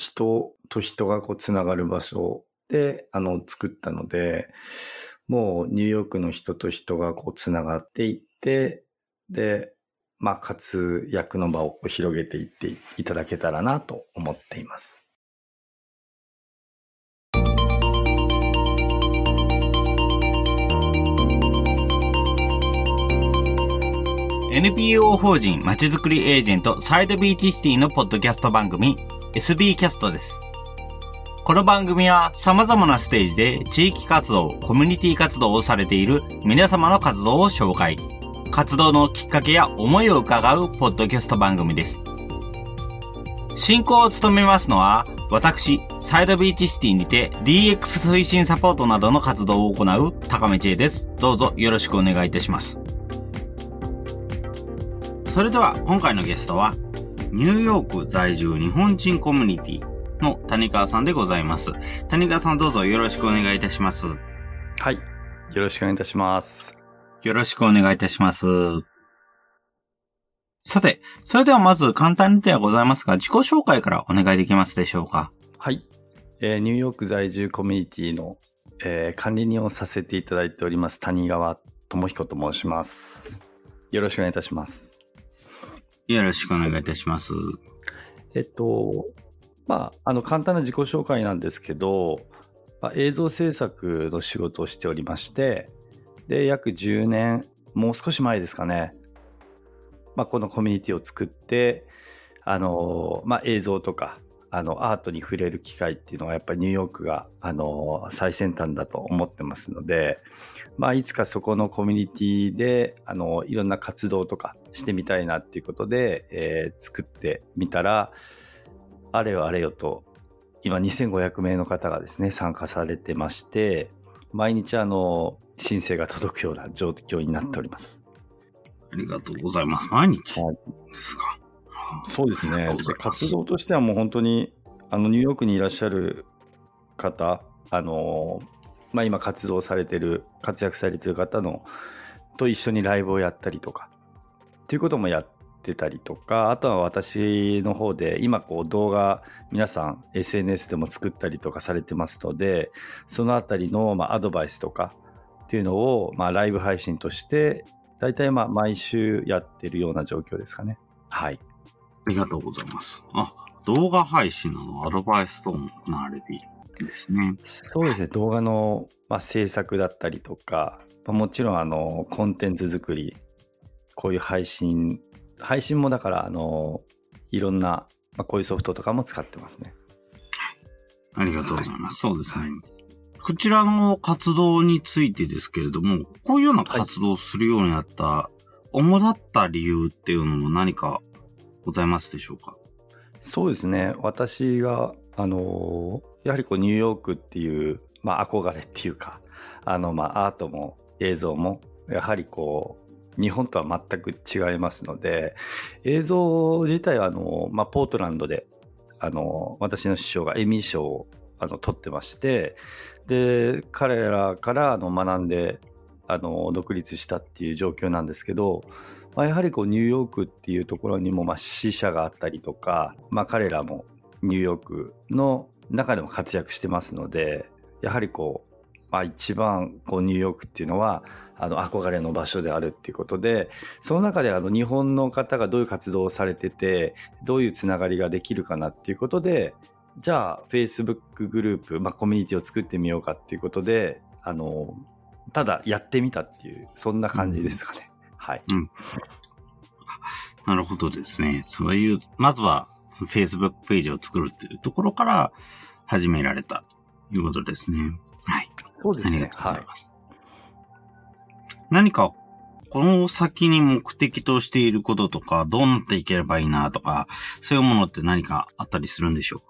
人と人がこうつながる場所で、あの、作ったので、もうニューヨークの人と人がこうつながっていって、で、まあ、活躍の場を広げていっていただけたらなと思っています。NPO 法人まちづくりエージェントサイドビーチシティのポッドキャスト番組 SB キャストです。この番組は様々なステージで地域活動、コミュニティ活動をされている皆様の活動を紹介。活動のきっかけや思いを伺うポッドキャスト番組です。進行を務めますのは、私、サイドビーチシティにて DX 推進サポートなどの活動を行う高め知恵です。どうぞよろしくお願いいたします。それでは今回のゲストは、ニューヨーク在住日本人コミュニティの谷川さんでございます。谷川さんどうぞよろしくお願いいたします。はい。よろしくお願いいたします。よろしくお願いいたします。さて、それではまず簡単にではございますが、自己紹介からお願いできますでしょうか？はい。えー、ニューヨーク在住コミュニティの、えー、管理人をさせていただいております谷川智彦と申します。よろしくお願いいたします。よろしくお願いいたします。えっと、まあ、あの、簡単な自己紹介なんですけど、まあ、映像制作の仕事をしておりまして、で、約10年、もう少し前ですかね、まあ、このコミュニティを作って、あの、まあ、映像とか、あの、アートに触れる機会っていうのは、やっぱりニューヨークが、あの、最先端だと思ってますので、まあ、いつかそこのコミュニティで、あの、いろんな活動とかしてみたいなっていうことで、えー、作ってみたら、あれよあれよと、今2500名の方がですね、参加されてまして、毎日あの、申請が届くような状況になっております。ありがとうございます。毎日ですか？そうですね。活動としてはもう本当に、あの、ニューヨークにいらっしゃる方、あの、まあ、今活動されてる、活躍されてる方の、と一緒にライブをやったりとか、っていうこともやってたりとか、あとは私の方で、今こう動画、皆さん SNS でも作ったりとかされてますので、そのあたりの、まあ、アドバイスとかっていうのを、まあ、ライブ配信として、大体まあ毎週やってるような状況ですかね。はい。ありがとうございます。あ、動画配信のアドバイスとも行われている。ですね。そうですね。動画の、まあ、制作だったりとか、まあ、もちろんあのコンテンツ作り、こういう配信、配信もだからあのいろんな、まあ、こういうソフトとかも使ってますね。ありがとうございます。はい、そうですね。こちらの活動についてですけれども、こういうような活動をするようになった、はい、主だった理由っていうのも何かございますでしょうか？そうですね。私が、あのやはりこうニューヨークっていう、まあ、憧れっていうかあの、まあ、アートも映像もやはりこう日本とは全く違いますので映像自体はあの、まあ、ポートランドであの私の師匠がエミー賞をあの取ってましてで彼らからあの学んであの独立したっていう状況なんですけど、まあ、やはりこうニューヨークっていうところにもまあ支社があったりとか、まあ、彼らもニューヨークの中でも活躍してますのでやはりこう、まあ、一番こうニューヨークっていうのはあの憧れの場所であるっていうことでその中であの日本の方がどういう活動をされててどういうつながりができるかなっていうことでじゃあ Facebook グループ、まあ、コミュニティを作ってみようかっていうことであのただやってみたっていうそんな感じですかね。うん、はい、うん、なるほどですね。そういうまずは Facebook ページを作るっていうところから始められたということですね。はい。そうですね。はい。何か、この先に目的としていることとか、どうなっていければいいなとか、そういうものって何かあったりするんでしょうか？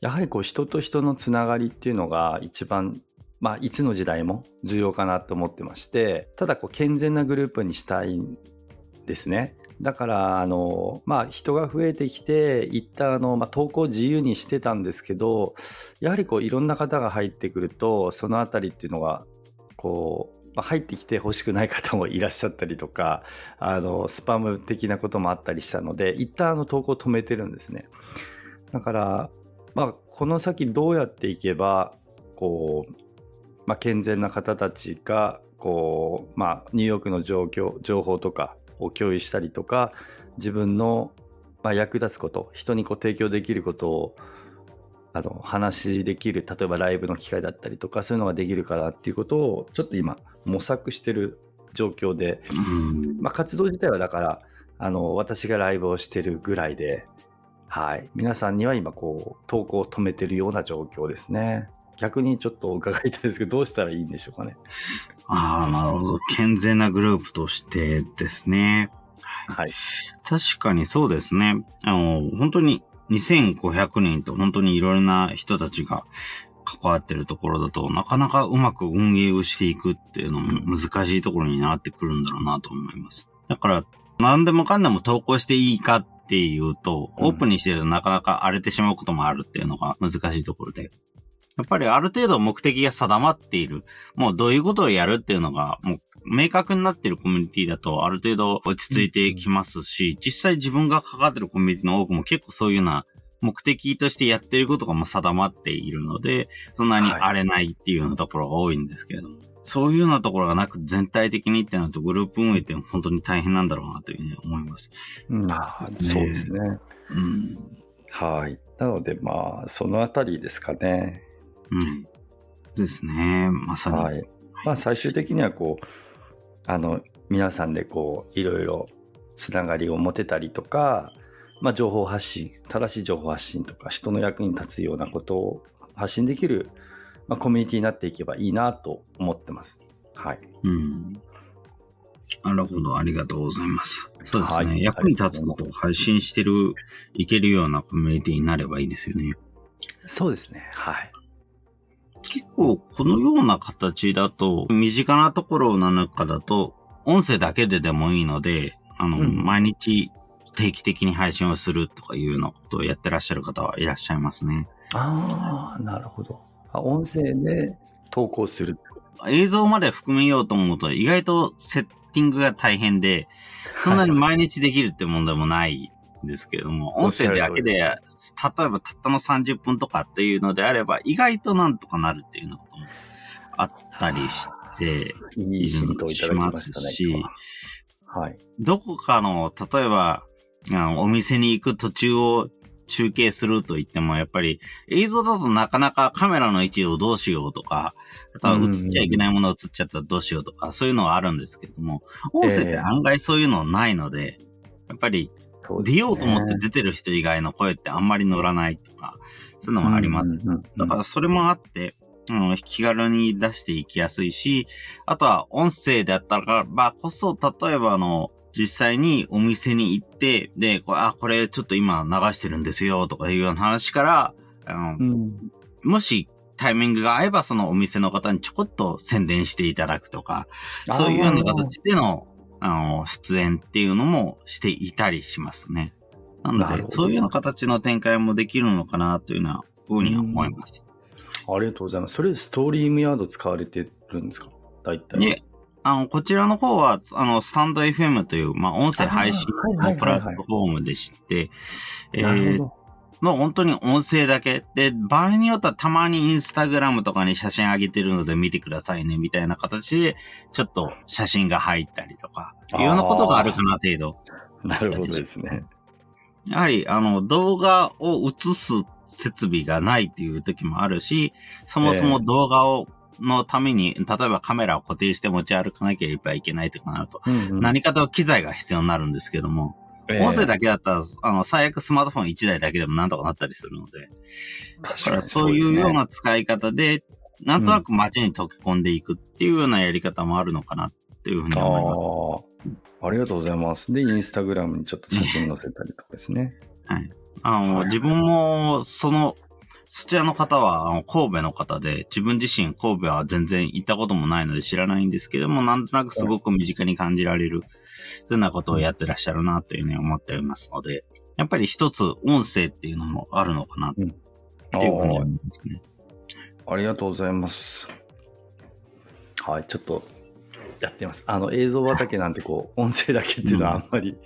やはりこう人と人のつながりっていうのが一番まあ、いつの時代も重要かなと思ってまして、ただこう健全なグループにしたいんですね。だから、あの、まあ、人が増えてきて、一旦、あの、まあ、投稿自由にしてたんですけど、やはりこう、いろんな方が入ってくると、そのあたりっていうのが、こう、まあ、入ってきて欲しくない方もいらっしゃったりとか、あの、スパム的なこともあったりしたので、一旦、あの、投稿止めてるんですね。だから、まあ、この先どうやっていけばこう、まあ、健全な方たちがこう、まあ、ニューヨークの状況情報とかを共有したりとか自分の、まあ、役立つこと人にこう提供できることをあの話できる例えばライブの機会だったりとかそういうのができるかなっていうことをちょっと今模索してる状況で、まあ、活動自体はだからあの私がライブをしてるぐらいで、はい、皆さんには今こう投稿を止めてるような状況ですね。逆にちょっと伺いたいですけど、どうしたらいいんでしょうかね。ああ、なるほど。健全なグループとしてですね。はい。確かにそうですね。あの、本当に2500人と本当にいろいろな人たちが関わってるところだと、なかなかうまく運営をしていくっていうのも難しいところになってくるんだろうなと思います。だから、何でもかんでも投稿していいかっていうと、オープンにしてるとなかなか荒れてしまうこともあるっていうのが難しいところで。やっぱりある程度目的が定まっている。もうどういうことをやるっていうのが、もう明確になっているコミュニティだとある程度落ち着いてきますし、実際自分が関わってるコミュニティの多くも結構そういうような目的としてやっていることがもう定まっているので、そんなに荒れないっていうようなところが多いんですけれども。はい、そういうようなところがなく全体的にってなるとグループ運営って本当に大変なんだろうなというふうに思います。うん、そうですね。うん。はい。なのでまあ、そのあたりですかね。うん。ですね。まさに。はい。まあ、最終的にはこう、あの、皆さんでこう、いろいろつながりを持てたりとか、まあ、情報発信、正しい情報発信とか、人の役に立つようなことを発信できる、まあ、コミュニティになっていけばいいなと思ってます。はい。うん。なるほど、ありがとうございます。そうですね。はい、役に立つことを配信してる、いけるようなコミュニティになればいいですよね。そうですね。はい。結構このような形だと、身近なところの中だと、音声だけででもいいので、あの、うん、毎日定期的に配信をするとかいうようなことをやってらっしゃる方はいらっしゃいますね。ああ、なるほど。音声で投稿する。映像まで含めようと思うと意外とセッティングが大変で、そんなに毎日できるって問題もないですけれども、音声だけで、例えばたったの30分とかっていうのであれば、意外となんとかなるっていうようなこともあったりして、いいヒントをいただきましたね。し、はい。どこかの、例えば、あの、お店に行く途中を中継すると言っても、やっぱり映像だとなかなかカメラの位置をどうしようとか、あとは映っちゃいけないものを映っちゃったらどうしようとか、そういうのはあるんですけども、音声って案外そういうのないので、やっぱり出ようと思って出てる人以外の声ってあんまり乗らないとか、そういうのもあります。だからそれもあって、うん、気軽に出していきやすいし、あとは音声であったらばこそ、例えばあの、実際にお店に行って、で、これ、あ、これちょっと今流してるんですよとかいうような話から、あの、うん、もしタイミングが合えばそのお店の方にちょこっと宣伝していただくとか、そういうような形でのあの、出演っていうのもしていたりしますね。なので、そういうような形の展開もできるのかなというようなふうに思います。ありがとうございます。それ、ストーリームヤード使われてるんですか？大体。ね、あの、こちらの方は、あの、スタンド FM という、まあ、音声配信のプラットフォームでして、えー、もう本当に音声だけ。で、場合によってはたまにインスタグラムとかに写真上げてるので見てくださいね、みたいな形で、ちょっと写真が入ったりとか、いうようなことがあるかな、程度。なるほどですね。やはり、あの、動画を映す設備がないっていう時もあるし、そもそも動画を、のために、例えばカメラを固定して持ち歩かなければいけないとかなると、うんうん、何かと機材が必要になるんですけども、音声だけだったら、あの、最悪スマートフォン1台だけでもなんとかなったりするので。だからそういうような使い方で、なんとなく街に溶け込んでいくっていうようなやり方もあるのかなっていうふうに思います。あありがとうございます。で、インスタグラムにちょっと写真載せたりとかですね。はい。あの、はい、自分も、その、そちらの方は、あの、神戸の方で、自分自身神戸は全然行ったこともないので知らないんですけども、なんとなくすごく身近に感じられる、そういうようなことをやってらっしゃるなというふうに思っていますので、やっぱり一つ音声っていうのもあるのかな、っていうふうに思いますね、うん、ありがとうございます。はい、ちょっとやってます。あの、映像畑なんてこう、音声だけっていうのはあんまり、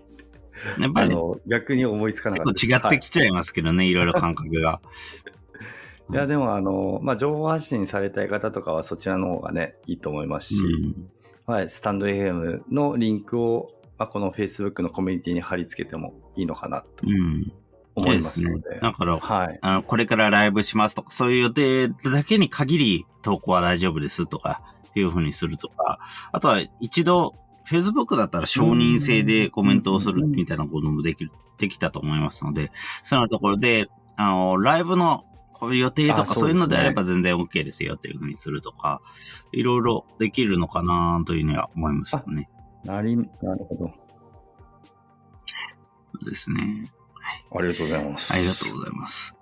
うん、やっぱり、ね、逆に思いつかなかった違ってきちゃいますけどね、はい、いろいろ感覚が。いや、でも、あの、まあ、情報発信されたい方とかはそちらの方がね、いいと思いますし、はい、スタンド FM のリンクを、まあ、この Facebook のコミュニティに貼り付けてもいいのかなとうん。思いますので。ね。だから、はい。あの、これからライブしますとか、そういう予定だけに限り投稿は大丈夫ですとか、いうふうにするとか、あとは一度、Facebook だったら承認制でコメントをするみたいなこともできる、できたと思いますので、そういうところで、あの、ライブの予定とかあそういうのであれば全然 OK ですよっていうふうにするとか、いろいろできるのかなというには思いますよね。なり、なるほど。そうですね。ありがとうございます。ありがとうございます。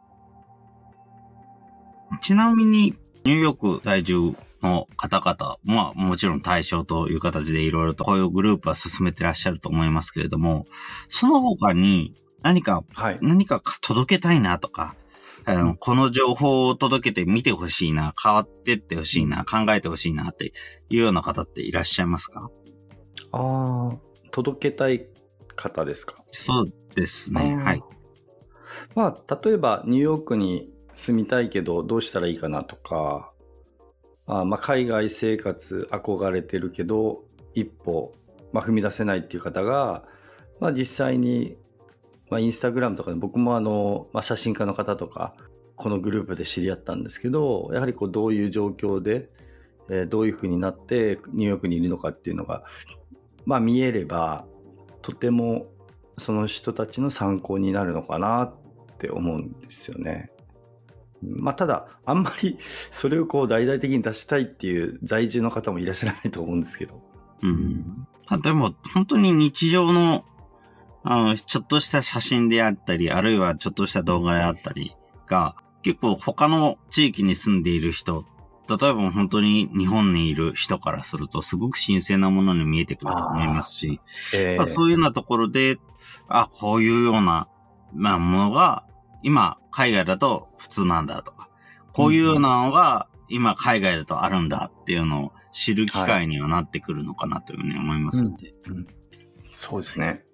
ちなみに、ニューヨーク在住の方々、まあもちろん対象という形でいろいろとこういうグループは進めてらっしゃると思いますけれども、その他に何か、はい。何か届けたいなとか、あの、この情報を届けてみてほしいな、変わってってほしいな、考えてほしいなっていうような方っていらっしゃいますか？ああ、届けたい方ですか？そうですね。はい。まあ、例えばニューヨークに住みたいけどどうしたらいいかなとか、あーまあ、海外生活憧れてるけど一歩、まあ、踏み出せないっていう方が、まあ、実際に、まあ、インスタグラムとかで僕もあの、まあ、写真家の方とかこのグループで知り合ったんですけどやはりこうどういう状況で、えーどういうふうになってニューヨークにいるのかっていうのが、まあ、見えればとてもその人たちの参考になるのかなって思うんですよね。まあ、ただ、あんまりそれをこう大々的に出したいっていう在住の方もいらっしゃらないと思うんですけど。うん。でも、本当に日常の、あの、ちょっとした写真であったり、あるいはちょっとした動画であったりが、結構他の地域に住んでいる人、例えば本当に日本にいる人からすると、すごく新鮮なものに見えてくると思いますし、えまあ、そういうようなところで、あ、こういうような、まあ、ものが、今、海外だと普通なんだとか、こういうようなのが、今、海外だとあるんだっていうのを知る機会にはなってくるのかなというふうに思いますので、そうですね。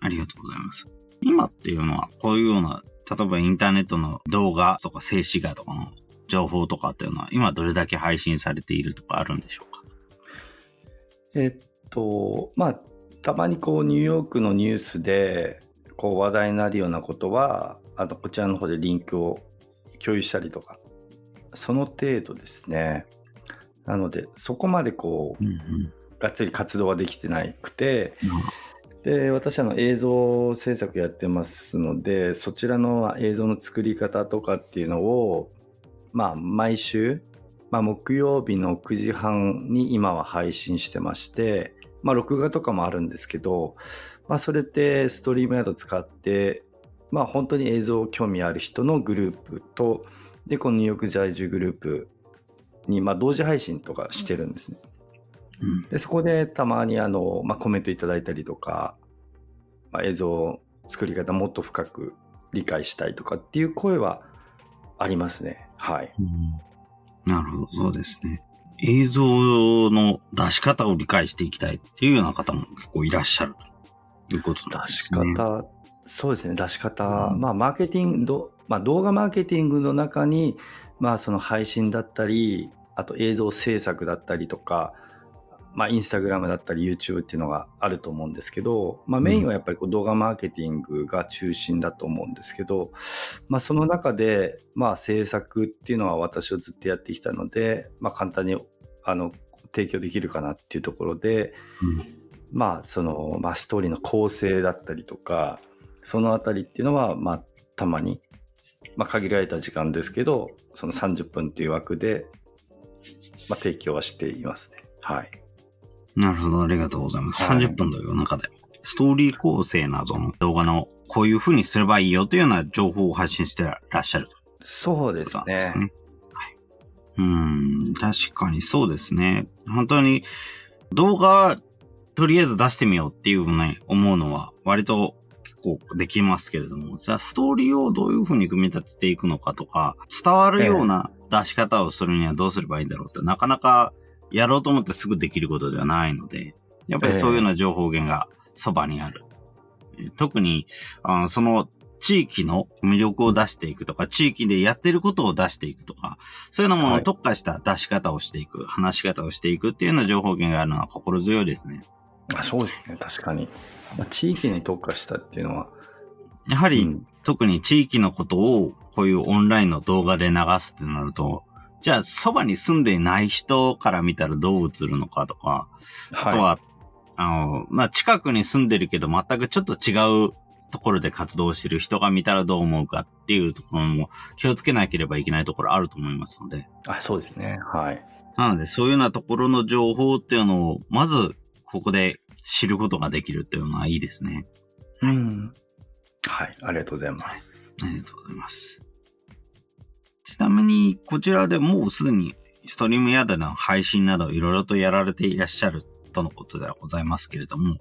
ありがとうございます。今っていうのは、こういうような、例えばインターネットの動画とか静止画とかの情報とかっていうのは、今どれだけ配信されているとかあるんでしょうか？えっと、まあ、たまにこうニューヨークのニュースでこう話題になるようなことは、あのこちらの方でリンクを共有したりとか、その程度ですね。なので、そこまでこう、うんうん。がっつり活動はできてなくて、で私あの映像制作やってますのでそちらの映像の作り方とかっていうのをまあ毎週、まあ、木曜日の9時半に今は配信してましてまあ録画とかもあるんですけど、まあ、それってストリームなど使ってまあ本当に映像興味ある人のグループとでこのニューヨーク在住グループにまあ同時配信とかしてるんですね。うんでそこでたまにあの、まあ、コメントいただいたりとか、まあ、映像作り方もっと深く理解したいとかっていう声はありますね。はい。なるほど、そうですね。映像の出し方を理解していきたいっていうような方も結構いらっしゃるということなん出しですね。方、そうですね、出し方、うんまあ、マーケティングど、まあ、動画マーケティングの中に、まあ、その配信だったり、あと映像制作だったりとか、まあ、インスタグラムだったり YouTube っていうのがあると思うんですけど、まあ、メインはやっぱりこう動画マーケティングが中心だと思うんですけど、まあ、その中で、まあ、制作っていうのは私はずっとやってきたので、まあ、簡単にあの提供できるかなっていうところで、まあその、まあ、ストーリーの構成だったりとかそのあたりっていうのは、まあ、たまに、まあ、限られた時間ですけどその30分っていう枠で、まあ、提供はしていますね。はい。なるほど、ありがとうございます。はい30分という中で、ストーリー構成などの動画のこういう風にすればいいよというような情報を発信してらっしゃるそうですね。ね。はい。うん、確かにそうですね。本当に動画とりあえず出してみようっていうふうに思うのは割と結構できますけれども、じゃあストーリーをどういうふうに組み立てていくのかとか、伝わるような出し方をするにはどうすればいいんだろうって、なかなかやろうと思ってすぐできることではないので、やっぱりそういうような情報源がそばにある。えー特に、あのその地域の魅力を出していくとか、地域でやってることを出していくとか、そういうようなものを特化した出し方をしていく、話し方をしていくっていうような情報源があるのは心強いですね。あそうですね、確かに。まあ、地域に特化したっていうのは。やはり、うん特に地域のことをこういうオンラインの動画で流すってなると、じゃあそばに住んでいない人から見たらどう映るのかとか、あとはは、あの、まあ、近くに住んでるけど全くちょっと違うところで活動してる人が見たらどう思うかっていうところも気をつけなければいけないところあると思いますので。い。あ、そうですね。はい。なので、そういうようなところの情報っていうのを、まず、ここで知ることができるっていうのはいいですね。うん。はい。ありがとうございます。ありがとうございます。ちなみに、こちらでもうすでに、ストリームヤードの配信などいろいろとやられていらっしゃるとのことではございますけれども、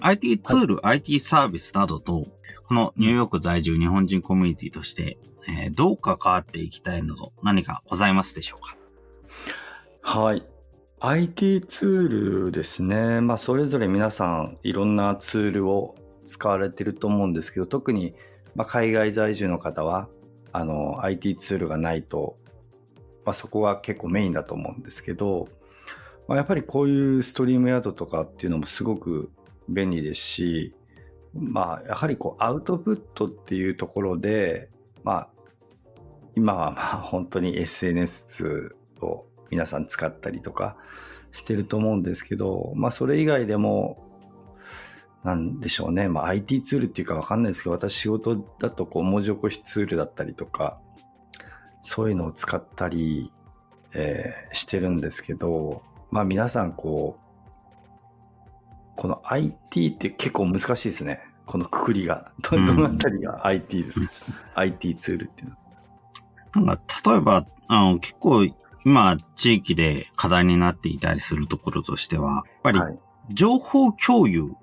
IT ツール、IT サービスなどと、このニューヨーク在住日本人コミュニティとして、えーどう関わっていきたいなど何かございますでしょうか？はい。IT ツールですね。まあ、それぞれ皆さんいろんなツールを使われてると思うんですけど、特に、まあ、海外在住の方は、あの、IT ツールがないと、まあ、そこが結構メインだと思うんですけど、まあ、やっぱりこういうストリームヤードとかっていうのもすごく便利ですし、まあ、やはりこう、アウトプットっていうところで、まあ、今はまあ本当に SNS を皆さん使ったりとかしてると思うんですけど、まあそれ以外でも、なんでしょうね。まあ IT ツールっていうかわかんないですけど、私仕事だとこう文字起こしツールだったりとか、そういうのを使ったり、えーしてるんですけど、まあ皆さんこう、この IT って結構難しいですね。このくくりが。どどのあたりが IT ですか、?IT ツールっていうのは。なんか、例えば、あの、結構、今、地域で課題になっていたりするところとしては、やっぱり、はい情報共有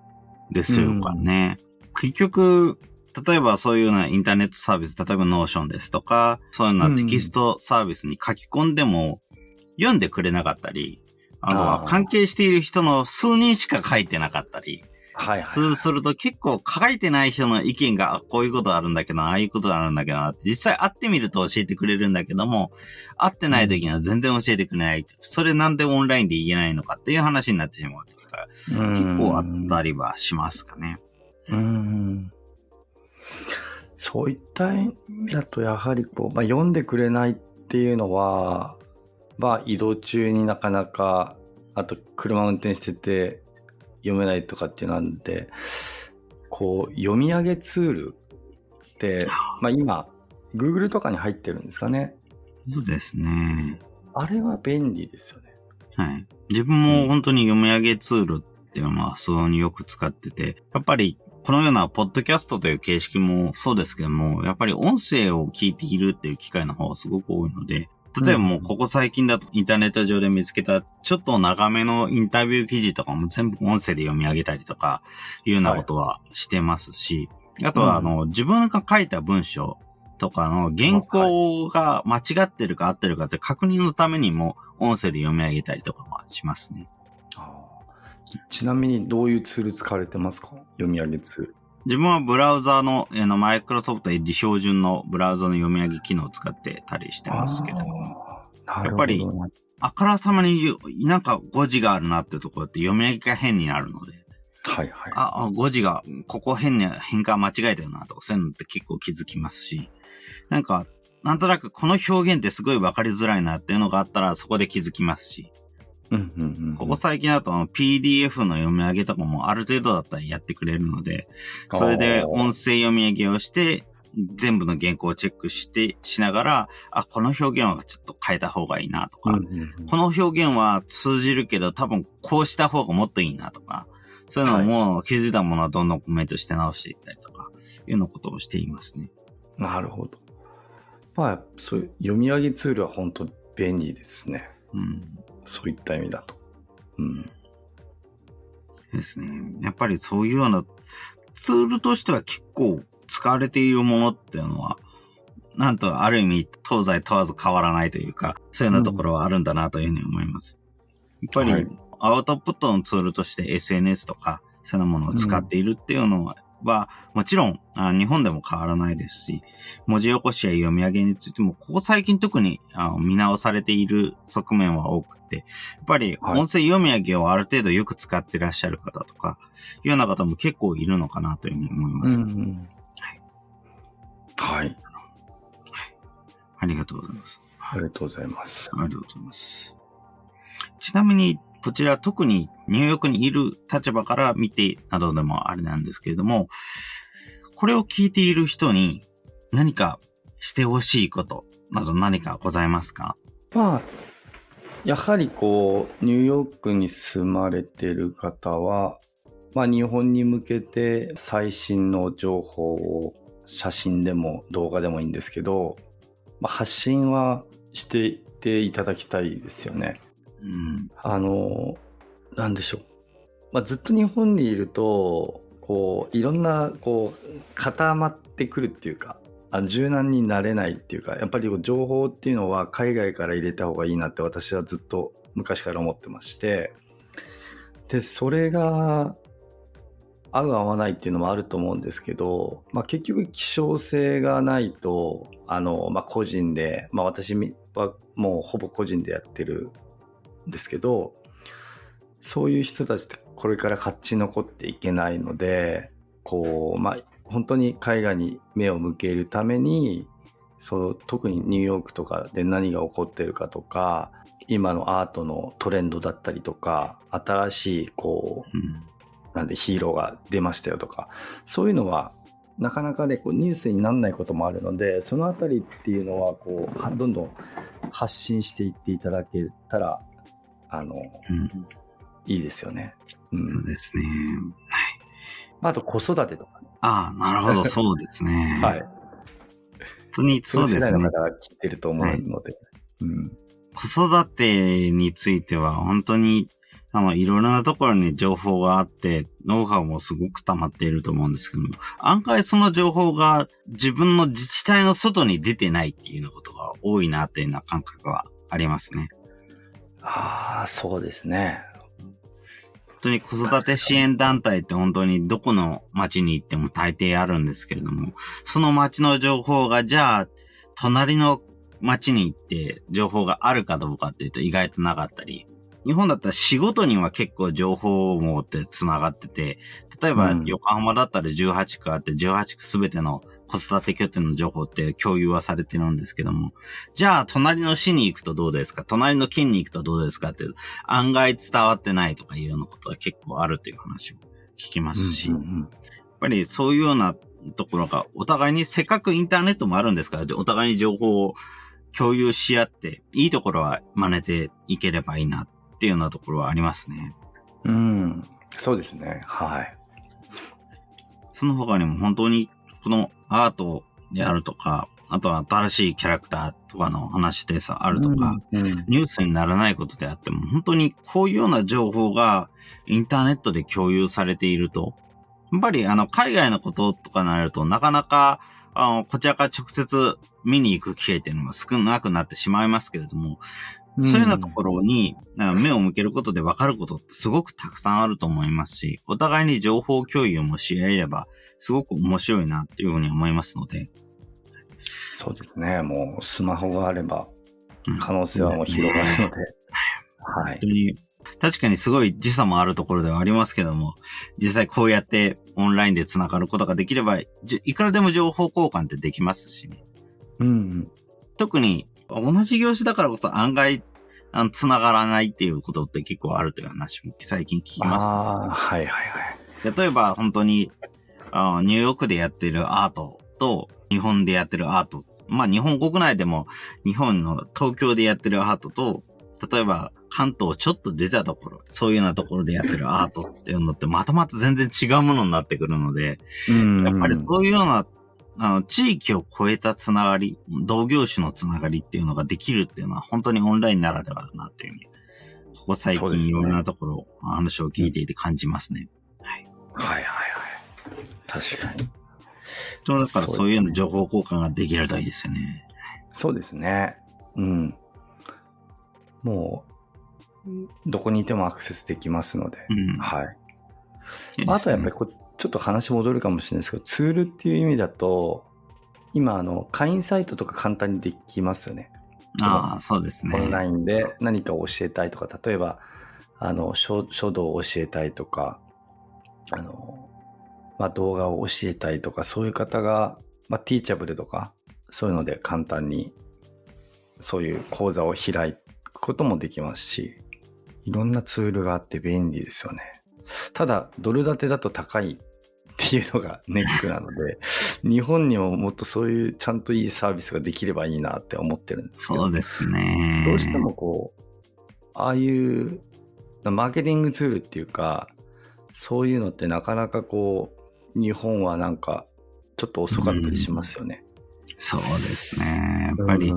ですよね。結局、例えばそういうようなインターネットサービス、例えばノーションですとか、そういうようなテキストサービスに書き込んでも読んでくれなかったり、あとは関係している人の数人しか書いてなかったり、はいはい。そうすると結構書いてない人の意見が、あこういうことあるんだけど、ああいうことあるんだけどなって、実際会ってみると教えてくれるんだけども、会ってない時には全然教えてくれない。それなんでオンラインで言えないのかっていう話になってしまう結構あったりはしますかね。うん。そういった意味だと、やはりこう、まあ、読んでくれないっていうのは、まあ、移動中になかなか、あと車運転してて読めないとかっていうのなんで、こう、読み上げツールって、まあ今、Google とかに入ってるんですかね。そうですね。あれは便利ですよね。はい。自分も本当に読み上げツールっていうのは非常によく使ってて、やっぱりこのようなポッドキャストという形式もそうですけども、やっぱり音声を聞いているっていう機会の方がすごく多いので、例えばもうここ最近だとインターネット上で見つけたちょっと長めのインタビュー記事とかも全部音声で読み上げたりとかいうようなことはしてますし、あとはあの、自分が書いた文章とかの原稿が間違ってるか合ってるかって確認のためにも音声で読み上げたりとかはしますね。ちなみにどういうツール使われてますか？読み上げツール。自分はブラウザーの、あの、マイクロソフトエッジ標準のブラウザの読み上げ機能を使ってたりしてますけども。やっぱりあからさまになんか誤字があるなってところって読み上げが変になるので、はいはい。あ、あ誤字が、ここ変に変換間違えてるなとか、そういうのって結構気づきますし、なんか、なんとなくこの表現ってすごいわかりづらいなっていうのがあったらそこで気づきますし、ここ最近だとあの PDF の読み上げとかもある程度だったらやってくれるので、それで音声読み上げをして、全部の原稿をチェックして、しながら、あ、この表現はちょっと変えた方がいいなとか、うんうんうんこの表現は通じるけど多分こうした方がもっといいなとか、そういうのをもう気づいたものはどんどんコメントして直していったりとか、いうようなことをしていますね。なるほど。まあ、そういう読み上げツールは本当便利ですね。うん。そういった意味だと。うん。ですね。やっぱりそういうようなツールとしては結構使われているものっていうのは、なんとある意味東西問わず変わらないというか、そういうようなところはあるんだなというふうに思います。やっぱりはいアウトプットのツールとして SNS とか、そういうようなものを使っているっていうのはは、もちろんあ日本でも変わらないですし、文字起こしや読み上げについても、ここ最近特にあ見直されている側面は多くて、やっぱり音声読み上げをある程度よく使ってらっしゃる方とか、いうような方も結構いるのかなというふうに思います。うんうん、はい。はい。ありがとうございます。ありがとうございます。ありがとうございます。ちなみに、こちら特にニューヨークにいる立場から見てなどでもあれなんですけれども、これを聞いている人に何かしてほしいことなど何かございますか？まあ、やはりこう、ニューヨークに住まれてる方は、まあ日本に向けて最新の情報を写真でも動画でもいいんですけど、まあ、発信はしていていただきたいですよね。うん、あの、なんでしょう。まあ、ずっと日本にいると、こう、いろんな、こう、固まってくるっていうか、あ柔軟になれないっていうか、やっぱり情報っていうのは海外から入れた方がいいなって私はずっと昔から思ってまして、で、それが、合う合わないっていうのもあると思うんですけど、まあ、結局希少性がないとあの、まあ、個人で、まあ、私はもうほぼ個人でやってるですけどそういう人たちってこれから勝ち残っていけないのでこうまあ本当に海外に目を向けるためにそう特にニューヨークとかで何が起こってるかとか今のアートのトレンドだったりとか新しいこう、うん、なんでヒーローが出ましたよとかそういうのはなかなかねこうニュースにならないこともあるのでそのあたりっていうのはこうどんどん発信していっていただけたらあの、うん、いいですよね。うん、そうですね。はい。まあ、あと子育てとか、ね、ああ、なるほど、そうですね。はい。普通にそうですね。世代の方が聞いてると思うので。はい、うん。子育てについては本当にあの、いろいろなところに情報があって、ノウハウもすごく溜まっていると思うんですけども、案外その情報が自分の自治体の外に出てないっていうようなことが多いなっていうような感覚はありますね。ああ、そうですね。本当に子育て支援団体って本当にどこの町に行っても大抵あるんですけれども、その町の情報がじゃあ、隣の町に行って情報があるかどうかっていうと意外となかったり、日本だったら仕事には結構情報網って繋がってて、例えば横浜だったら18区あって18区すべての子育て拠点の情報って共有はされてるんですけども、じゃあ隣の市に行くとどうですか？隣の県に行くとどうですかって案外伝わってないとかいうようなことが結構あるという話を聞きますし、うんうんうん、やっぱりそういうようなところがお互いにせっかくインターネットもあるんですから、お互いに情報を共有し合って、いいところは真似ていければいいなっていうようなところはありますね。うん、そうですね。はい。その他にも本当にこのアートであるとか、あとは新しいキャラクターとかの話でさ、あるとか、うん。うん、ニュースにならないことであっても、本当にこういうような情報がインターネットで共有されていると、やっぱりあの、海外のこととかになると、なかなか、あの、こちらから直接見に行く機会っていうのが少なくなってしまいますけれども、そういうようなところに目を向けることで分かることってすごくたくさんあると思いますし、お互いに情報共有もし合えれば、すごく面白いなっていうふうに思いますので。そうですね。もうスマホがあれば、可能性はもう広がるので。うん、はい。本当に、確かにすごい時差もあるところではありますけども、実際こうやってオンラインで繋がることができれば、いくらでも情報交換ってできますしね。うん、特に同じ業種だからこそ案外、あの、繋がらないっていうことって結構あるという話も最近聞きます、ね、ああ、はいはいはい。例えば本当にあ、ニューヨークでやってるアートと日本でやってるアート。まあ日本国内でも日本の東京でやってるアートと、例えば関東ちょっと出たところ、そういうようなところでやってるアートっていうのってまとまって全然違うものになってくるので、やっぱりそういうようなあの、地域を超えたつながり、同業種のつながりっていうのができるっていうのは本当にオンラインならではだなっていうふうに、ここ最近いろんなところ、話を聞いていて感じますね。はい。はいはいはい。確かに。だからそういうような情報交換ができるといいですよね。そうですね。うん。もう、どこにいてもアクセスできますので。うん、はい。あとはやっぱりこうちょっと話戻るかもしれないですけど、ツールっていう意味だと、今、あの、会員サイトとか簡単にできますよね。ああ、そうですね。オンラインで何かを教えたいとか、例えば、あの、書書道を教えたいとか、あの、まあ、動画を教えたいとか、そういう方が、まあ、ティーチャブルとか、そういうので簡単に、そういう講座を開くこともできますし、いろんなツールがあって便利ですよね。ただ、ドル建てだと高いっていうのがネックなので、日本にももっとそういうちゃんといいサービスができればいいなって思ってるんですけど。そうですね。どうしてもこう、ああいうマーケティングツールっていうか、そういうのってなかなかこう、日本はなんかちょっと遅かったりしますよね。そうですね。やっぱり、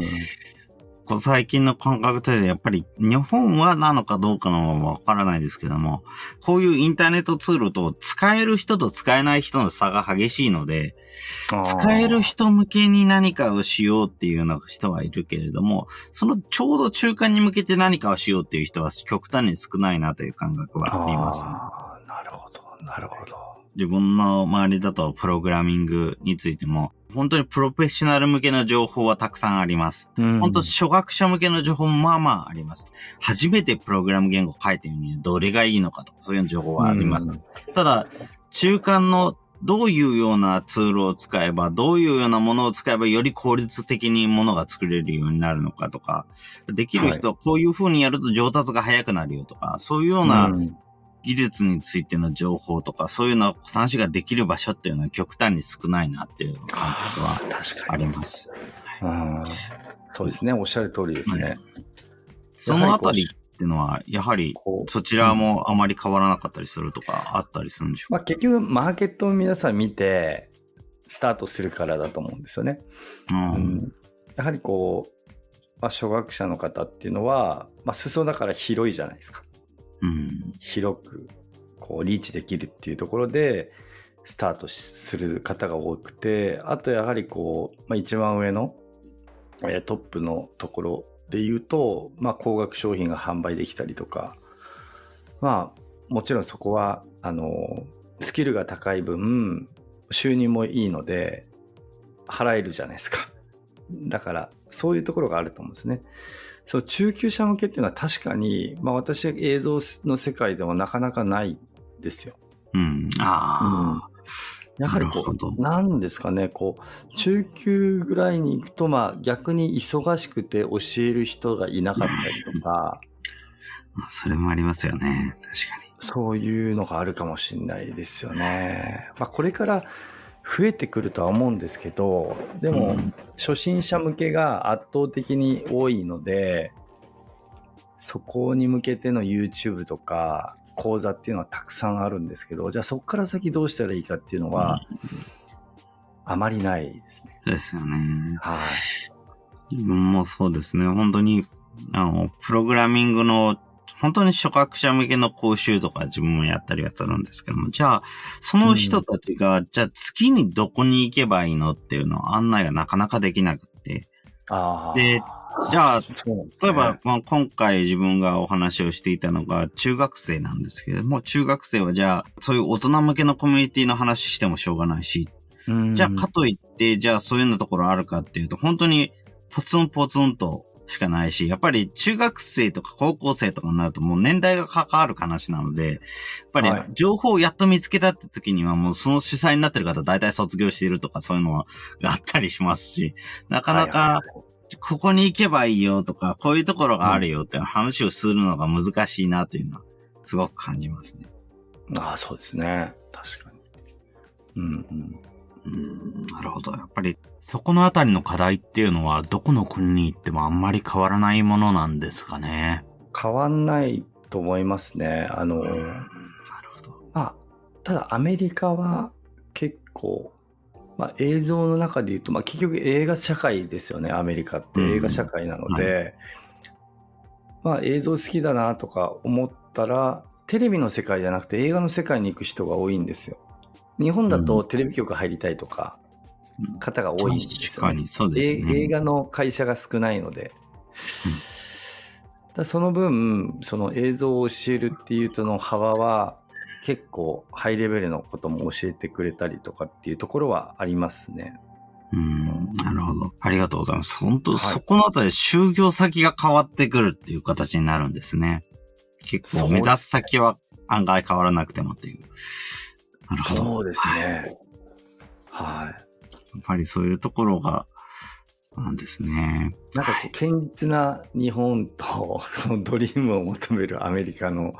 うんこう最近の感覚としてやっぱり日本はなのかどうかのわからないですけども、こういうインターネットツールと使える人と使えない人の差が激しいので、使える人向けに何かをしようっていうような人はいるけれども、そのちょうど中間に向けて何かをしようっていう人は極端に少ないなという感覚はあります、ね。ああ、なるほど、なるほど。自分の周りだとプログラミングについても、本当にプロフェッショナル向けの情報はたくさんあります。うん本当初学者向けの情報もまあまああります。初めてプログラム言語を書いてみるどれがいいのかとか、そういう情報はあります。うんただ、中間のどういうようなツールを使えば、どういうようなものを使えばより効率的にものが作れるようになるのかとか、できる人はこういう風にやると上達が早くなるよとか、そういうようなうん技術についての情報とか、そういうの話ができる場所っていうのは極端に少ないなっていう感覚はあ確かに。ります。うんそうですね、おっしゃる通りですね。そのあたりっていうのは、やはりそちらもあまり変わらなかったりするとか、あったりするんでしょうまあ、結局、マーケットを皆さん見て、スタートするからだと思うんですよね。か。うんうんやはりこう、まあ、初学者の方っていうのは、まあ、裾だから広いじゃないですか。広くこうリーチできるっていうところでスタートする方が多くてあとやはりこう、まあ、一番上の、トップのところで言うと、まあ、高額商品が販売できたりとかまあもちろんそこはあのスキルが高い分収入もいいので払えるじゃないですか。だからそういうところがあると思うんですね。そう中級者向けっていうのは確かに、まあ、私は映像の世界ではなかなかないですよ。うん。ああ。やはりこう、なんですかね、こう、中級ぐらいに行くと、まあ逆に忙しくて教える人がいなかったりとか、まあそれもありますよね。確かに。そういうのがあるかもしれないですよね。まあこれから増えてくるとは思うんですけど、でも、うん初心者向けが圧倒的に多いので、そこに向けての YouTube とか講座っていうのはたくさんあるんですけど、じゃあそこから先どうしたらいいかっていうのは、あまりないですね。ですよね。はい。自分もそうですね。本当に、あの、プログラミングの、本当に初学者向けの講習とか自分もやったりはするんですけども、じゃあ、その人たちが、じゃあ次にどこに行けばいいのっていうのを案内がなかなかできなくて。でじゃあね。例えば、まあ、今回自分がお話をしていたのが中学生なんですけれども、中学生はじゃあ、そういう大人向けのコミュニティの話してもしょうがないし、うん。じゃあかといって、じゃあそういうようなところあるかっていうと、本当にポツンポツンとしかないし、やっぱり中学生とか高校生とかになるともう年代が関わる話なので、やっぱりはい情報をやっと見つけたって時にはもうその主催になってる方大体卒業しているとかそういうのがあったりしますし、なかなかここに行けばいいよとか、こういうところがあるよって話をするのが難しいなというのはすごく感じますね。ああ、そうですね。確かに。うんうん。うんなるほど。やっぱり、そこのあたりの課題っていうのは、どこの国に行ってもあんまり変わらないものなんですかね。変わんないと思いますね。あの、なるほど。まあ、ただアメリカは結構、まあ、映像の中で言うと、まあ、結局映画社会ですよね、アメリカってうん映画社会なので、まあ、映像好きだなとか思ったら、テレビの世界じゃなくて映画の世界に行く人が多いんですよ。日本だとテレビ局入りたいとか、方が多いんですよ、ね。確かに、そうですね。え映画の会社が少ないので、だその分その映像を教えるっていうとの幅は結構ハイレベルのことも教えてくれたりとかっていうところはありますね。うん、なるほど。ありがとうございます。本当、はいそこのあたり就業先が変わってくるっていう形になるんですね。結構目指す先は案外変わらなくてもっていう。なるほど。そうですはい。はい。っぱりそういうところが、なんですね。なんかこう、堅実な日本と、そのドリームを求めるアメリカの、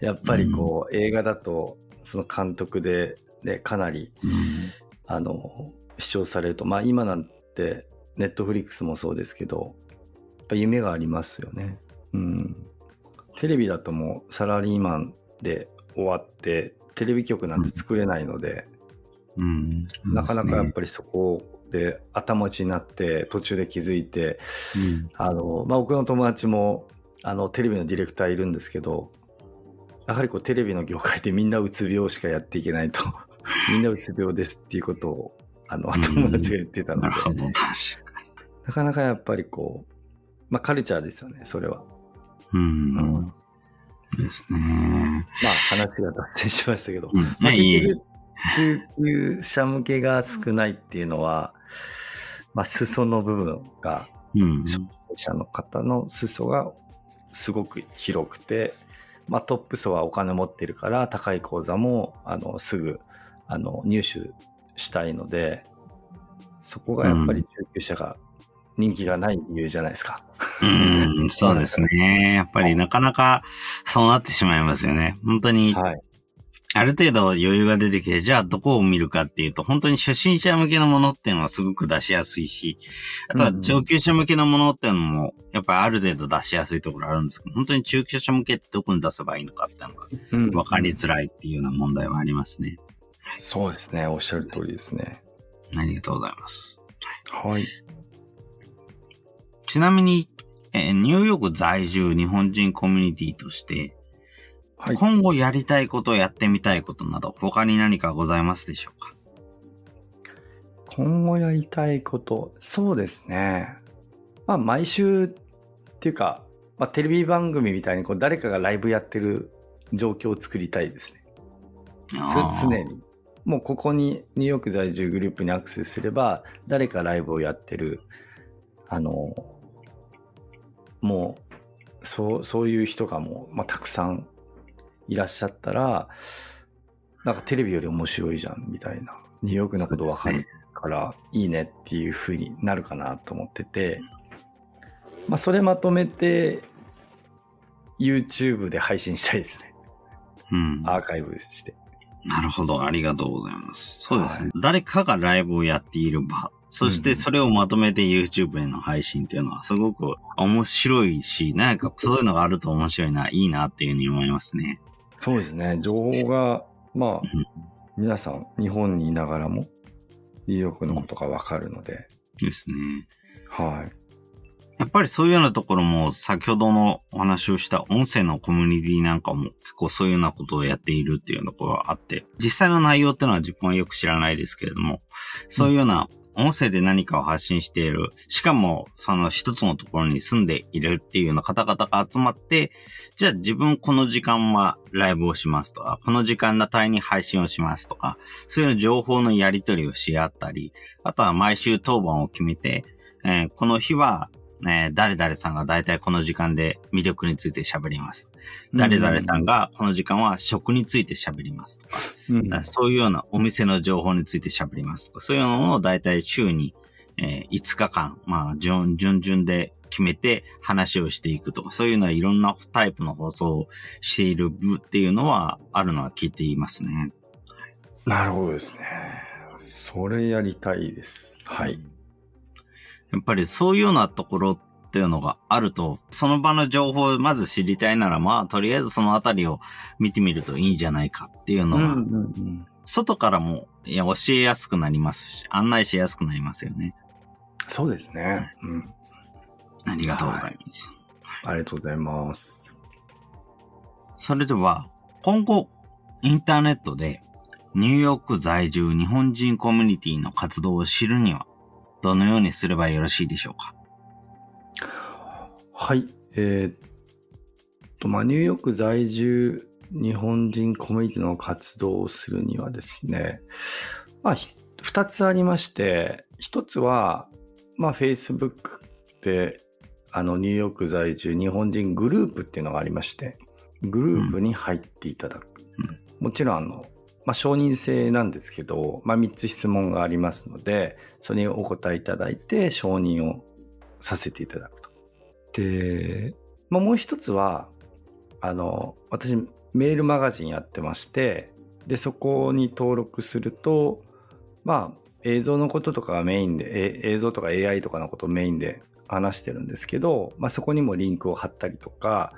やっぱりこう、映画だと、その監督で、ね、かなり、うんあの、視聴されると、まあ今なんて、ネットフリックスもそうですけど、やっぱ夢がありますよね。うん。テレビだともうサラリーマンで終わって、テレビ局なんて作れないので、うん。なかなかやっり、ぱりそこで頭打ちになって途中で気づいて、あの、まあ、僕の友達もあのテレビのディレクターいるんですけど、やはりこうテレビの業界でみんなうつ病しかやっていけないと、みんなうつ病ですっていうことをあのうん友達が言ってたので、なるほど、確かなかなかやっぱりこう、まあカルチャーですよね、それは。に。ううんん。ですね。まあ話が脱線しましたけど、うん。まあ、ね、いい中級者向けが少ないっていうのは、まあ、裾の部分がうん。初心者の方の裾がすごく広くて、まあ、トップ層はお金持ってるから高い講座もあのすぐあの入手したいのでそこがやっぱり中級者が人気がない理由じゃないですか。うん、そうですね。やっぱりなかなかそうなってしまいますよね。本当に、はい。ある程度余裕が出てきて、じゃあどこを見るかっていうと、本当に初心者向けのものっていうのはすごく出しやすいし、あとは上級者向けのものっていうのも、やっぱりある程度出しやすいところあるんですけど、本当に中級者向けってどこに出せばいいのかっていうのがうん分かりづらいっていうような問題はありますね。そうですね。おっしゃる通りですね。ありがとうございます。はい。ちなみに、えーニューヨーク在住日本人コミュニティとして、はい。今後やりたいこと、やってみたいことなど、他に何かございますでしょうか？今後やりたいこと、そうですね。まあ、毎週っていうか、まあ、テレビ番組みたいにこう誰かがライブやってる状況を作りたいですね。つ常に。もうここにニューヨーク在住グループにアクセスすれば、誰かライブをやってる、あの、もう、そう、そういう人がもう、まあ、たくさんいらっしゃったら、なんかテレビより面白いじゃん、みたいな。ニューヨークのことわかるからいいねっていう風になるかなと思ってて、まあ、それまとめて、YouTube で配信したいですね。うん。アーカイブして。なるほど。ありがとうございます。そうですね。はい誰かがライブをやっている場。そしてそれをまとめて YouTube への配信っていうのはすごく面白いし、何かそういうのがあると面白いな、いいなっていうふうに思いますね。そうですね。情報が、まあうん、皆さん、日本にいながらも、ニューヨークのことがわかるので、ですね。はい。やっぱりそういうようなところも、先ほどのお話をした音声のコミュニティなんかも結構そういうようなことをやっているっていうところがあって、実際の内容っていうのは自分はよく知らないですけれども、そういうような音声で何かを発信している、しかもその一つのところに住んでいるっていうような方々が集まって、じゃあ自分この時間はライブをしますとか、この時間帯に配信をしますとか、そういう情報のやり取りをし合ったり、あとは毎週当番を決めて、えーこの日は、ね、誰々さんが大体この時間で魅力について喋ります。誰々さんがこの時間は食について喋りますとか、うん、だからそういうようなお店の情報について喋りますとか、そういうのを大体週に、えー5日間、まあ、順順々で決めて話をしていくとか、そういうのはいろんなタイプの放送をしている部っていうのはあるのは聞いていますね。なるほどですね。それやりたいです。はい。やっぱりそういうようなところっていうのがあると、その場の情報をまず知りたいなら、まあ、とりあえずそのあたりを見てみるといいんじゃないかっていうのは、うんうんうん外からも、いや、教えやすくなりますし、案内しやすくなりますよね。そうですね。うん。ありがとうございます。ありがとうございます。それでは、今後、インターネットで、ニューヨーク在住日本人コミュニティの活動を知るには、どのようにすればよろしいでしょうか？はい。えーっと、まあ、ニューヨーク在住日本人コミュニティの活動をするにはですね、まあ、二つありまして、一つは、まあ、Facebook で、あの、ニューヨーク在住日本人グループっていうのがありまして、グループに入っていただく。うん、もちろん、あの、まあ、承認制なんですけど、まあ、3つ質問がありますので、それにお答えいただいて、承認をさせていただくと。で、まあ、もう一つは、あの、私、メールマガジンやってまして、で、そこに登録すると、まあ、映像のこととかがメインで、映像とか AI とかのことをメインで話してるんですけど、まあ、そこにもリンクを貼ったりとか、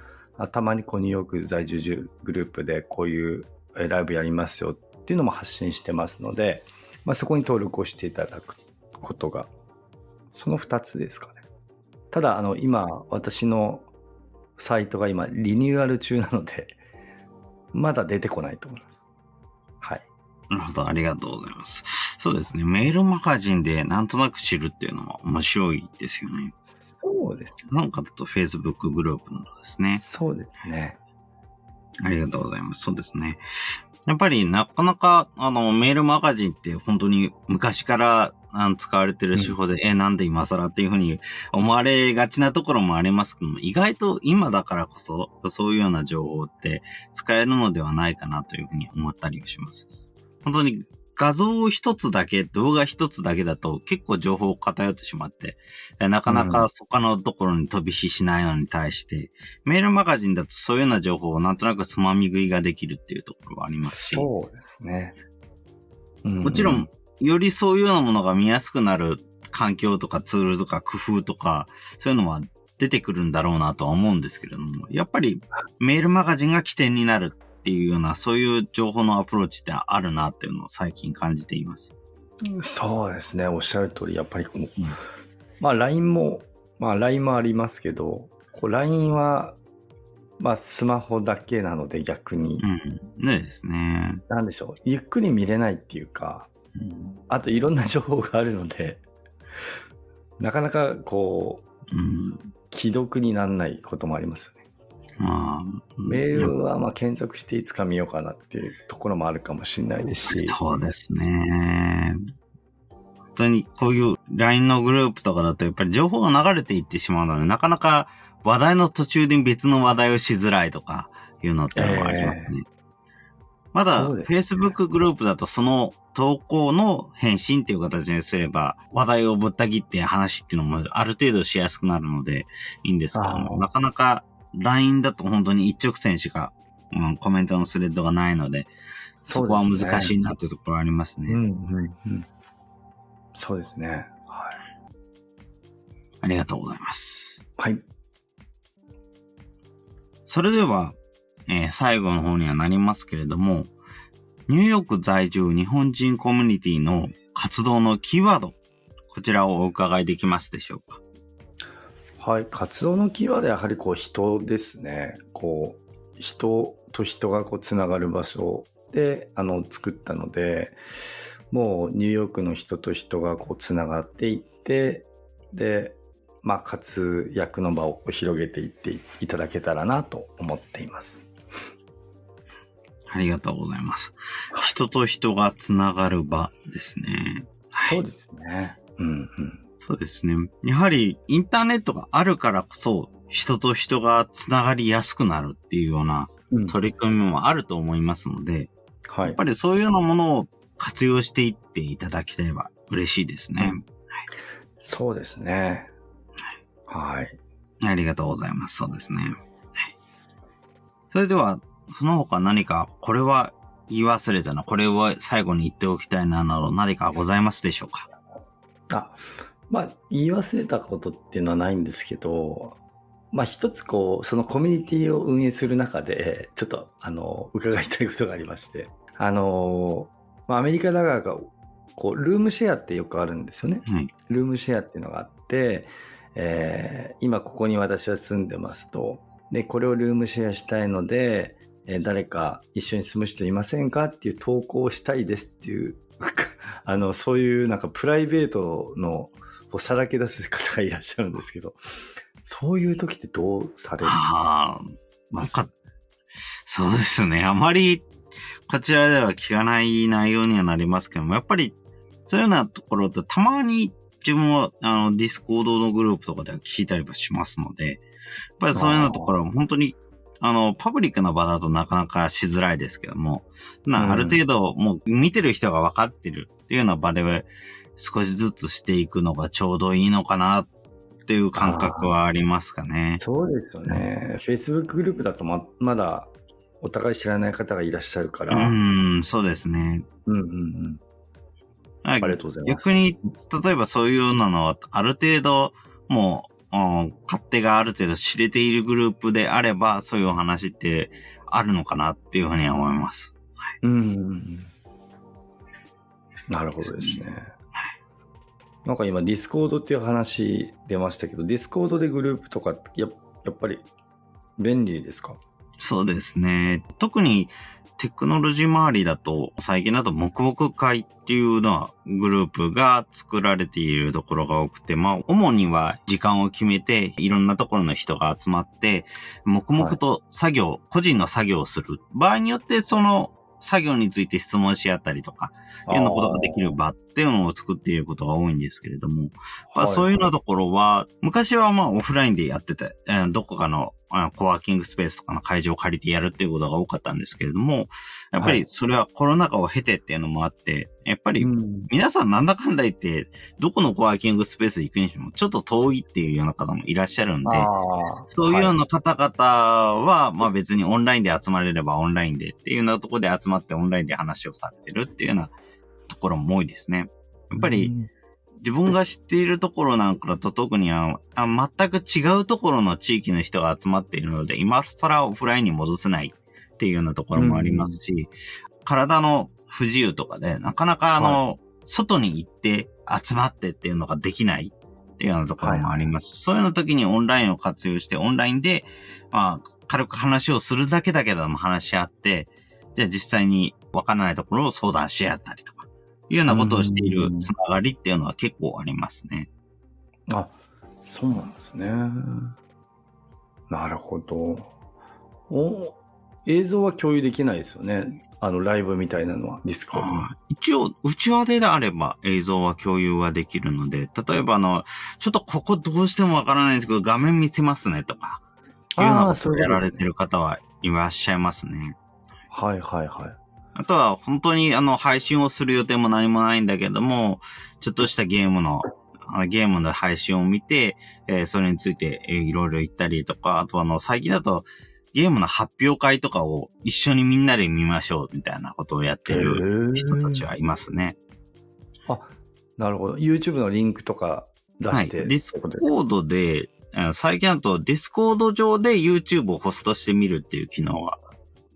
たまにこうニューヨーク在住グループでこういうライブやりますよっていうのも発信してますので、まあ、そこに登録をしていただくことが、その2つですかね。ただ、あの、今、私のサイトが今、リニューアル中なので、まだ出てこないと思います。はい。なるほど、ありがとうございます。そうですね。メールマガジンでなんとなく知るっていうのは面白いですよね。そうですね。なんかだと Facebook グループのですね。そうですね。ありがとうございます。そうですね。やっぱりなかなか、あの、メールマガジンって本当に昔からあの使われてる手法で、うん、え、なんで今更っていうふうに思われがちなところもありますけども、意外と今だからこそ、そういうような情報って使えるのではないかなというふうに思ったりします。本当に画像一つだけ、動画一つだけだと結構情報偏ってしまって、なかなか他のところに飛び火しないのに対して、うん、メールマガジンだとそういうような情報をなんとなくつまみ食いができるっていうところはありますし。そうですね。うん、もちろん、よりそういうようなものが見やすくなる環境とかツールとか工夫とか、そういうのは出てくるんだろうなとは思うんですけれども、やっぱりメールマガジンが起点になるっていうような、そういう情報のアプローチってあるなっていうのを最近感じています。そうですね。おっしゃる通り、やっぱりこう、うん、まあ LINE も、まあ LINE もありますけど、こう LINE は、まあスマホだけなので逆に。うん。ねですね。なんでしょう。ゆっくり見れないっていうか、うん、あといろんな情報があるので、なかなかこう、うん、既読にならないこともありますまあ、メールはまあ検索していつか見ようかなっていうところもあるかもしれないですし。そうですね。本当にこういう LINE のグループとかだとやっぱり情報が流れていってしまうので、なかなか話題の途中で別の話題をしづらいとかいうのってありますね。えー、まだ Facebook グループだとその投稿の返信っていう形にすれば話題をぶった切って話っていうのもある程度しやすくなるのでいいんですけども、なかなか LINE だと本当に一直線しか、うん、コメントのスレッドがないので、そこは難しいなというところありますね。うんうんうん、そうですね。はい。ありがとうございます。はい。それでは、えー、最後の方にはなりますけれども、ニューヨーク在住日本人コミュニティの活動のキーワード、こちらをお伺いできますでしょうか？はい、活動のキーワードはやはりこう人ですね。こう人と人がこうつながる場所であの作ったので、もうニューヨークの人と人がこうつながっていって、で、まあ活躍の場を広げていっていただけたらなと思っています。ありがとうございます。人と人がつながる場ですね。はい、そうですね。うんうん。そうですね。やはりインターネットがあるからこそ人と人がつながりやすくなるっていうような取り組みもあると思いますので、うん、はい、やっぱりそういうようなものを活用していっていただければ嬉しいですね。うん、そうですね。はい。ありがとうございます。そうですね。はい、それでは、その他何か、これは言い忘れたな、これを最後に言っておきたいな、など何かございますでしょうか？あ、まあ、言い忘れたことっていうのはないんですけど、まあ一つこう、そのコミュニティを運営する中で、ちょっとあの、伺いたいことがありまして、あの、まあアメリカだからが、こう、ルームシェアってよくあるんですよね。はい、ルームシェアっていうのがあって、えー、今ここに私は住んでますと、で、これをルームシェアしたいので、えー、誰か一緒に住む人いませんかっていう投稿をしたいですっていう、あの、そういうなんかプライベートのをさらけ出す方がいらっしゃるんですけど、そういう時ってどうされるああ、まさそうですね。あまり、こちらでは聞かない内容にはなりますけども、やっぱり、そういうようなところってたまに自分は、あの、ディスコードのグループとかでは聞いたりはしますので、やっぱりそういうようなところは本当に、あの、パブリックな場だとなかなかしづらいですけども、なある程度もう見てる人が分かってるっていうような場で少しずつしていくのがちょうどいいのかなっていう感覚はありますかね。そうですよね。Facebook グループだとままだお互い知らない方がいらっしゃるから。ん、そうですね。うんうんうん。あありがとうございます。逆に、例えばそういうようなのは、ある程度、もう、うん勝手がある程度知れているグループであれば、そういうお話ってあるのかなっていうふうには思います。うんうんうん。なるほどですね。なんか今、ディスコードっていう話出ましたけど、ディスコードでグループとかや、やっぱり便利ですか？そうですね。特にテクノロジー周りだと、最近だと黙々会っていうのはグループが作られているところが多くて、まあ、主には時間を決めて、いろんなところの人が集まって、黙々と作業、個人の作業をする。場合によって、その作業について質問し合ったりとか、いうようなことができる場っていうのを作っていることが多いんですけれども、まあ、そういうようなところは、昔はまあオフラインでやってて、えーどこかのあコワーキングスペースとかの会場を借りてやるっていうことが多かったんですけれども、やっぱりそれはコロナ禍を経てっていうのもあって、やっぱりうん。皆さんなんだかんだ言って、どこのコワーキングスペース行くにしてもちょっと遠いっていうような方もいらっしゃるんで、そういうようはな方々は、まあ別にオンラインで集まれればオンラインでっていうようなところで集まってオンラインで話をされてるっていうようなところも多いですね。やっぱり、うん自分が知っているところなんかだと特にああ全く違うところの地域の人が集まっているので、今更オフラインに戻せないっていうようなところもありますし、体の不自由とかで、なかなかあの、外に行って集まってっていうのができないっていうようなところもあります。そういうの時にオンラインを活用して、オンラインで、まあ、軽く話をするだけだけども話し合って、じゃあ実際にわからないところを相談し合ったりとか、いうようなことをしているつながりっていうのは結構ありますね。あ、そうなんですね。なるほど。お映像は共有できないですよね。あの、ライブみたいなのは、ディスコ一応、内輪であれば映像は共有はできるので、例えばあの、ちょっとここどうしてもわからないんですけど、画面見せますねとか、いうようなことをやられてる方はいらっしゃいますね。はいはいはい。あとは本当にあの配信をする予定も何もないんだけども、ちょっとしたゲームの、ゲームの配信を見て、えーそれについてえーいろいろ言ったりとか、あとあの最近だとゲームの発表会とかを一緒にみんなで見ましょうみたいなことをやってる人たちはいますね。あ、なるほど。YouTube のリンクとか出はい。して。ディスコードで、最近だとディスコード上で YouTube をホストしてみるっていう機能が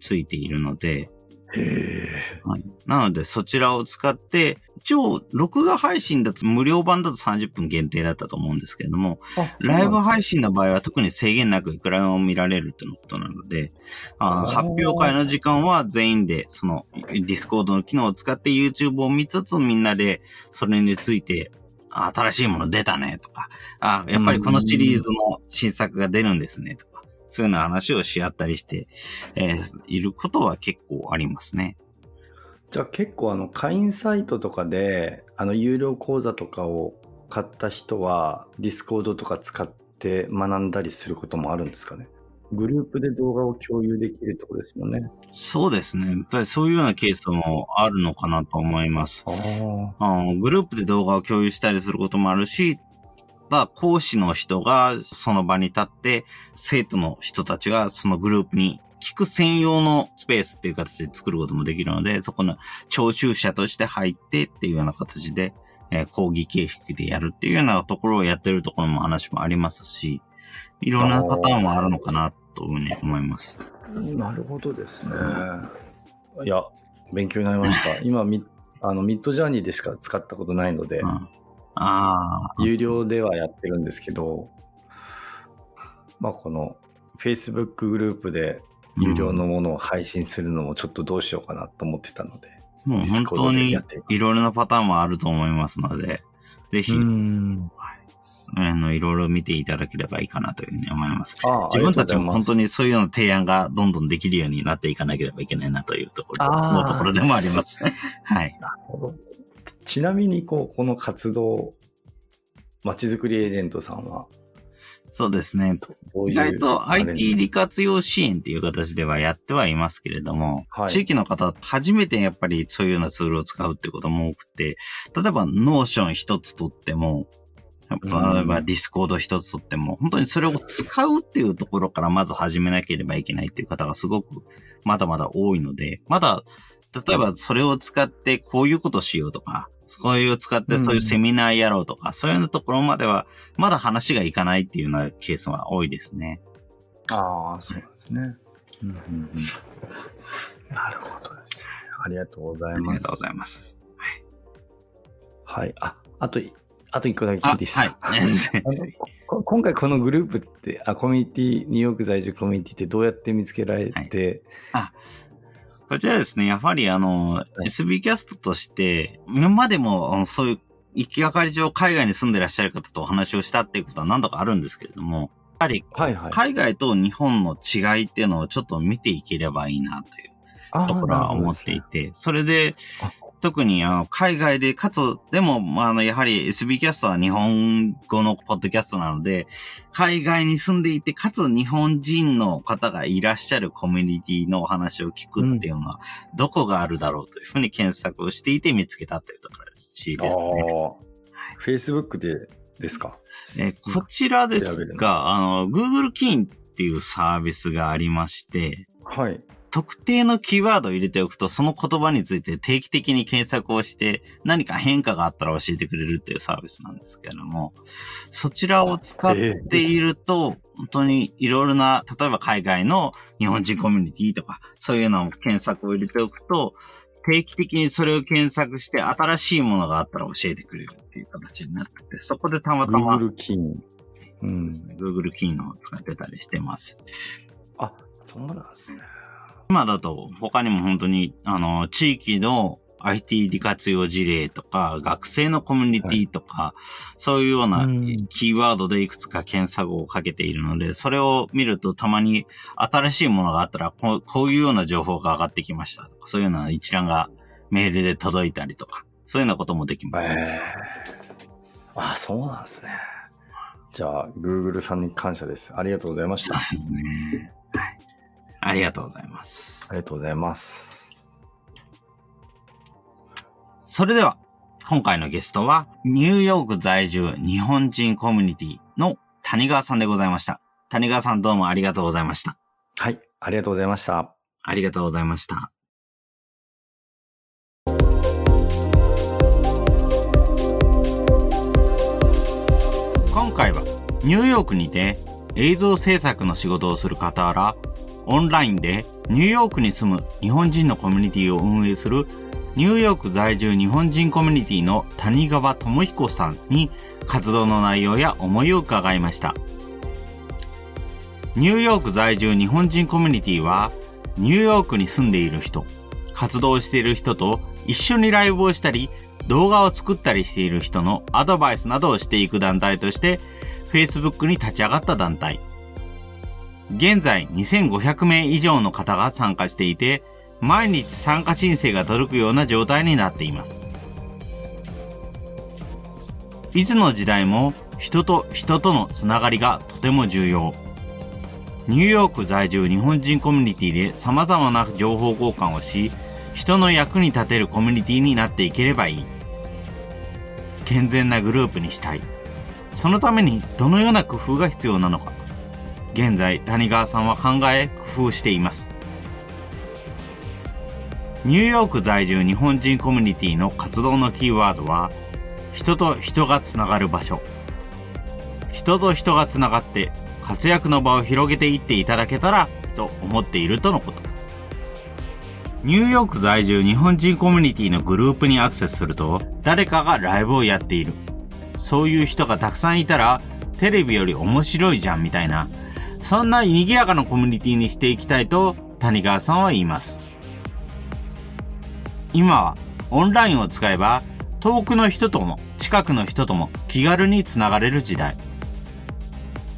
ついているので、へはい。なので、そちらを使って、一応、録画配信だと無料版だと30分限定だったと思うんですけれども、ライブ配信の場合は特に制限なくいくらでも見られるということなので、あ発表会の時間は全員で、その、ディスコードの機能を使って YouTube を見つつ、みんなで、それについて、あ新しいもの出たね、とか、あやっぱりこのシリーズの新作が出るんですね、とか、そういうような話をし合ったりして、えーいることは結構ありますね。じゃあ結構あの会員サイトとかであの有料講座とかを買った人はディスコードとか使って学んだりすることもあるんですかね？グループで動画を共有できるってことですもんね。そうですね。やっぱりそういうようなケースもあるのかなと思います。ああのグループで動画を共有したりすることもあるし、ただ講師の人がその場に立って、生徒の人たちがそのグループに聞く専用のスペースっていう形で作ることもできるので、そこの聴衆者として入ってっていうような形で、えー講義形式でやるっていうようなところをやってるところも話もありますし、いろんなパターンもあるのかなというふうに思います。なるほどですね。いや、勉強になりました。今ミ、あのミッドジャーニーでしか使ったことないので、うんああ、有料ではやってるんですけど、まあこの Facebook グループで有料のものを配信するのもちょっとどうしようかなと思ってたので、もう本当にいろいろなパターンもあると思いますので、ぜひ、うん。あの、いろいろ見ていただければいいかなというふうに思います。あ自分たちも本当に。にそういうような提案がどんどんできるようになっていかなければいけないなというところ、あー思うところでもあります。はい。ちなみに、こう、この活動、まちづくりエージェントさんは、そうですね。意外と IT 利活用支援っていう形ではやってはいますけれども、はい。地域の方、初めてやっぱりそういうようなツールを使うってことも多くて、例えばノーション一つとっても、例えばディスコード一つとっても、本当にそれを使うっていうところからまず始めなければいけないっていう方がすごくまだまだ多いので、まだ、例えばそれを使ってこういうことしようとか、そういう使ってそういうセミナーやろうとか、そういうようなところまでは、まだ話がいかないっていうようなケースは多いですね。ああ、そうなんですね。うんうんうん、なるほどですね。ありがとうございます。ありがとうございます。はい。あ、あと、あと一個だけ聞いていいですか、はい。今回このグループって、あ、コミュニティ、ニューヨーク在住コミュニティってどうやって見つけられて、こちらですね、やはりあの、SB キャストとして、今までもそういう行きがかり上海外に住んでらっしゃる方とお話をしたっていうことは何度かあるんですけれども、やはり。海外と日本の違いっていうのをちょっと見ていければいいなというところは思っていて、それであ、特にあの海外で、かつ、でも、まあ、あの、やはり SB キャストは日本語のポッドキャストなので、海外に住んでいて、かつ日本人の方がいらっしゃるコミュニティのお話を聞くっていうのは、どこがあるだろうというふうに検索をしていて見つけたというところですほどね。ああ。Facebook でですか？えーこちらですが、あの、Google キーンっていうサービスがありまして、はい。特定のキーワードを入れておくと、その言葉について定期的に検索をして、何か変化があったら教えてくれるっていうサービスなんですけれども、そちらを使っていると、本当にいろいろな、例えば海外の日本人コミュニティとか、そういうのを検索を入れておくと、定期的にそれを検索して新しいものがあったら教えてくれるっていう形になってて、そこでたまたま Google キーン。うんです。ね、Google キーのを使ってたりしてます。あ、そうなんですね。今だと他にも本当に、あの、地域の IT 利活用事例とか、学生のコミュニティとか、そういうようなうんキーワードでいくつか検索をかけているので、それを見るとたまに新しいものがあったらこう、こういうような情報が上がってきましたとか、そういうような一覧がメールで届いたりとか、そういうようなこともできます。ええあ、そうなんですね。じゃあ、Google さんに感謝です。ありがとうございました。そうですね。はい。ありがとうございます。ありがとうございます。それでは、今回のゲストは、ニューヨーク在住日本人コミュニティの谷川さんでございました。谷川さんどうもありがとうございました。はい。ありがとうございました。ありがとうございました。今回はニューヨークにて映像制作の仕事をする傍ら、オンラインでニューヨークに住む日本人のコミュニティを運営するニューヨーク在住日本人コミュニティの谷川智彦さんに活動の内容や思いを伺いました。ニューヨーク在住日本人コミュニティはニューヨークに住んでいる人、活動している人と一緒にライブをしたり、動画を作ったりしている人のアドバイスなどをしていく団体として、Facebook に立ち上がった団体。現在2500名以上の方が参加していて、毎日参加申請が届くような状態になっています。いつの時代も人と人とのつながりがとても重要。ニューヨーク在住日本人コミュニティで様々な情報交換をし、人の役に立てるコミュニティになっていければいい。健全なグループにしたい。そのためにどのような工夫が必要なのか。現在、谷川さんは考え、工夫しています。ニューヨーク在住日本人コミュニティの活動のキーワードは、人と人がつながる場所。人と人がつながって活躍の場を広げていっていただけたらと思っているとのこと。ニューヨーク在住日本人コミュニティのグループにアクセスすると誰かがライブをやっている。そういう人がたくさんいたらテレビより面白いじゃんみたいな、そんな賑やかなコミュニティにしていきたいと谷川さんは言います。今はオンラインを使えば遠くの人とも近くの人とも気軽につながれる時代。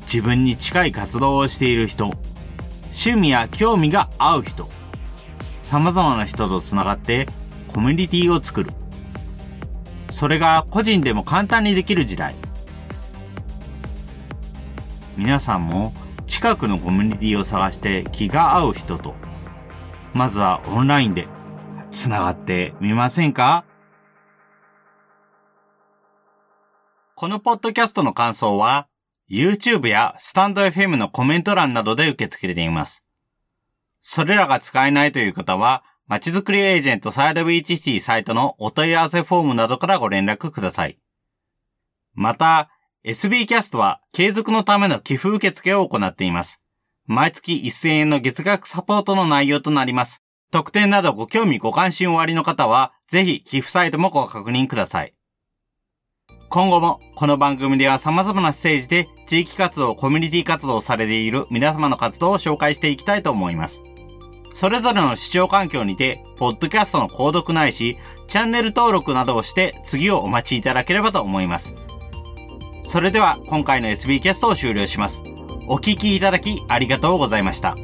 自分に近い活動をしている人、趣味や興味が合う人、様々な人とつながってコミュニティを作る。それが個人でも簡単にできる時代。皆さんも近くのコミュニティを探して気が合う人と、まずはオンラインで繋がってみませんか？このポッドキャストの感想は、YouTube やスタンド FM のコメント欄などで受け付けています。それらが使えないという方は、まちづくりエージェントサイドビーチシティサイトのお問い合わせフォームなどからご連絡ください。また、SB キャストは継続のための寄付受付を行っています。毎月1000円の月額サポートの内容となります。特典などご興味ご関心おありの方は、ぜひ寄付サイトもご確認ください。今後もこの番組では様々なステージで地域活動、コミュニティ活動をされている皆様の活動を紹介していきたいと思います。それぞれの視聴環境にて、ポッドキャストの購読ないし、チャンネル登録などをして次をお待ちいただければと思います。それでは今回の SB キャストを終了します。お聴きいただきありがとうございました。